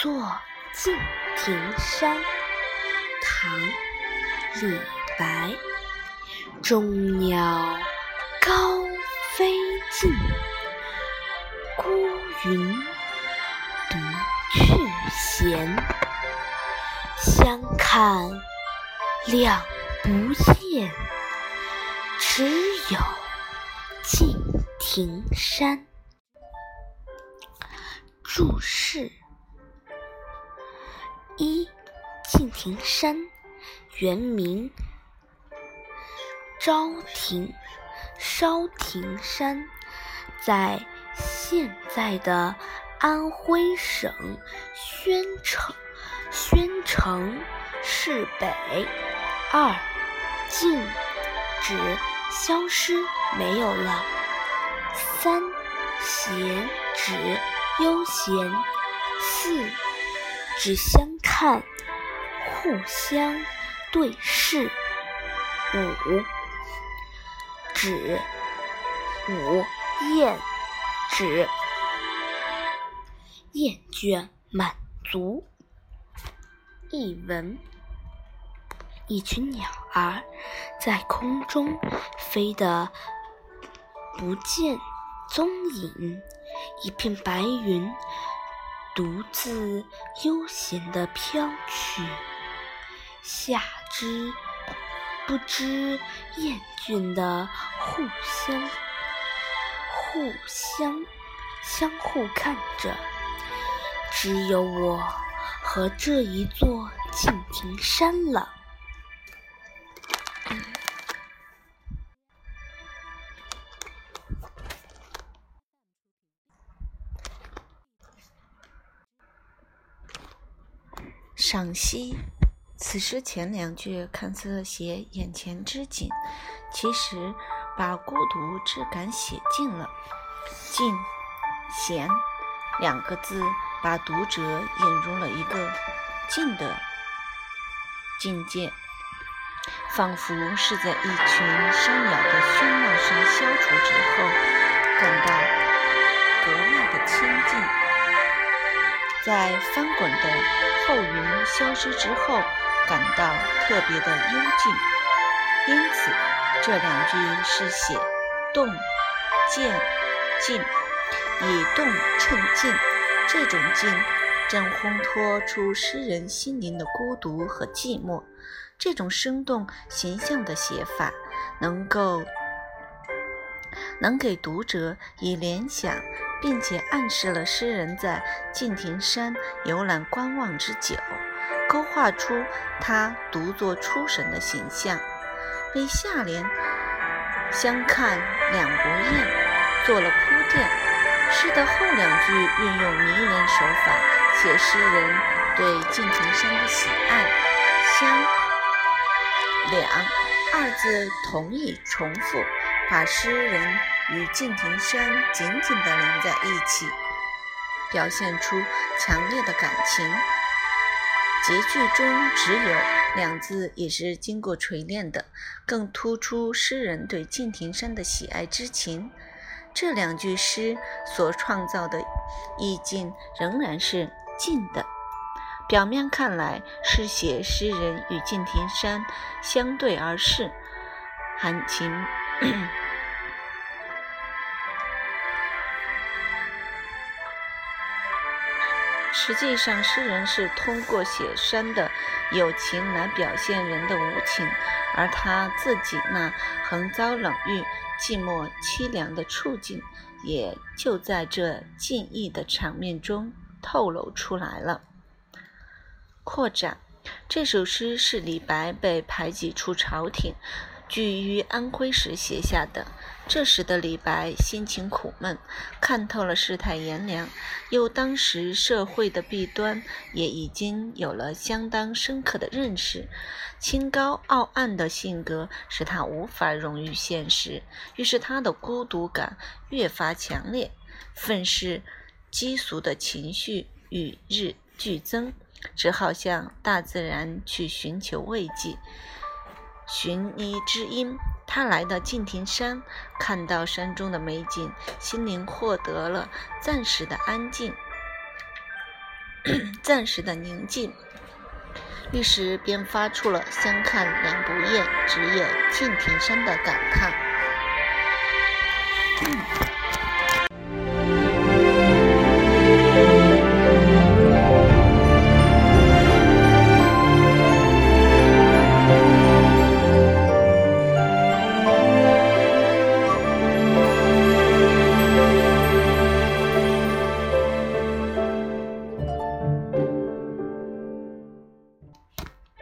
坐敬亭山，唐·李白。众鸟高飞尽，孤云独去闲。相看两不厌，只有敬亭山。注释。一敬亭山，原名昭亭昭亭山，在现在的安徽省宣城宣城市北。二静指消失没有了。三闲指悠闲。四只相看，互相对视。五指五厌指厌倦满足。译文：一群鸟儿在空中飞得不见踪影，一片白云。独自悠闲地飘去，下肢不知厌倦地互相、互相、相互看着。只有我和这一座敬亭山了。赏析：此诗前两句看似写眼前之景，其实把孤独之感写尽了。静、闲两个字把读者引入了一个静的境界，仿佛是在一群山鸟的喧闹声消除之后，感到在翻滚的后云消失之后，感到特别的幽静。因此，这两句是写动、渐、静，以动衬静。这种静，正烘托出诗人心灵的孤独和寂寞。这种生动形象的写法，能够能给读者以联想。并且暗示了诗人在敬亭山游览观望之久，勾画出他独坐出神的形象，为下联“相看两不厌”做了铺垫。诗的后两句运用迷人手法，写诗人对敬亭山的喜爱。相两二字同义重复，把诗人。与敬亭山紧紧地连在一起，表现出强烈的感情。结句中只有两字也是经过锤炼的，更突出诗人对敬亭山的喜爱之情。这两句诗所创造的意境仍然是静的。表面看来是写诗人与敬亭山相对而视，含情。实际上，诗人是通过写山的友情来表现人的无情，而他自己那横遭冷遇、寂寞凄凉的处境，也就在这静谧的场面中透露出来了。扩展，这首诗是李白被排挤出朝廷。居于安徽时写下的。这时的李白心情苦闷，看透了世态炎凉，又当时社会的弊端，也已经有了相当深刻的认识。清高傲岸的性格使他无法融于现实，于是他的孤独感越发强烈，愤世嫉俗的情绪与日俱增，只好向大自然去寻求慰藉。寻一知音，他来到敬亭山，看到山中的美景，心灵获得了暂时的安静。暂时的宁静，一时便发出了相看两不厌，只有敬亭山的感叹。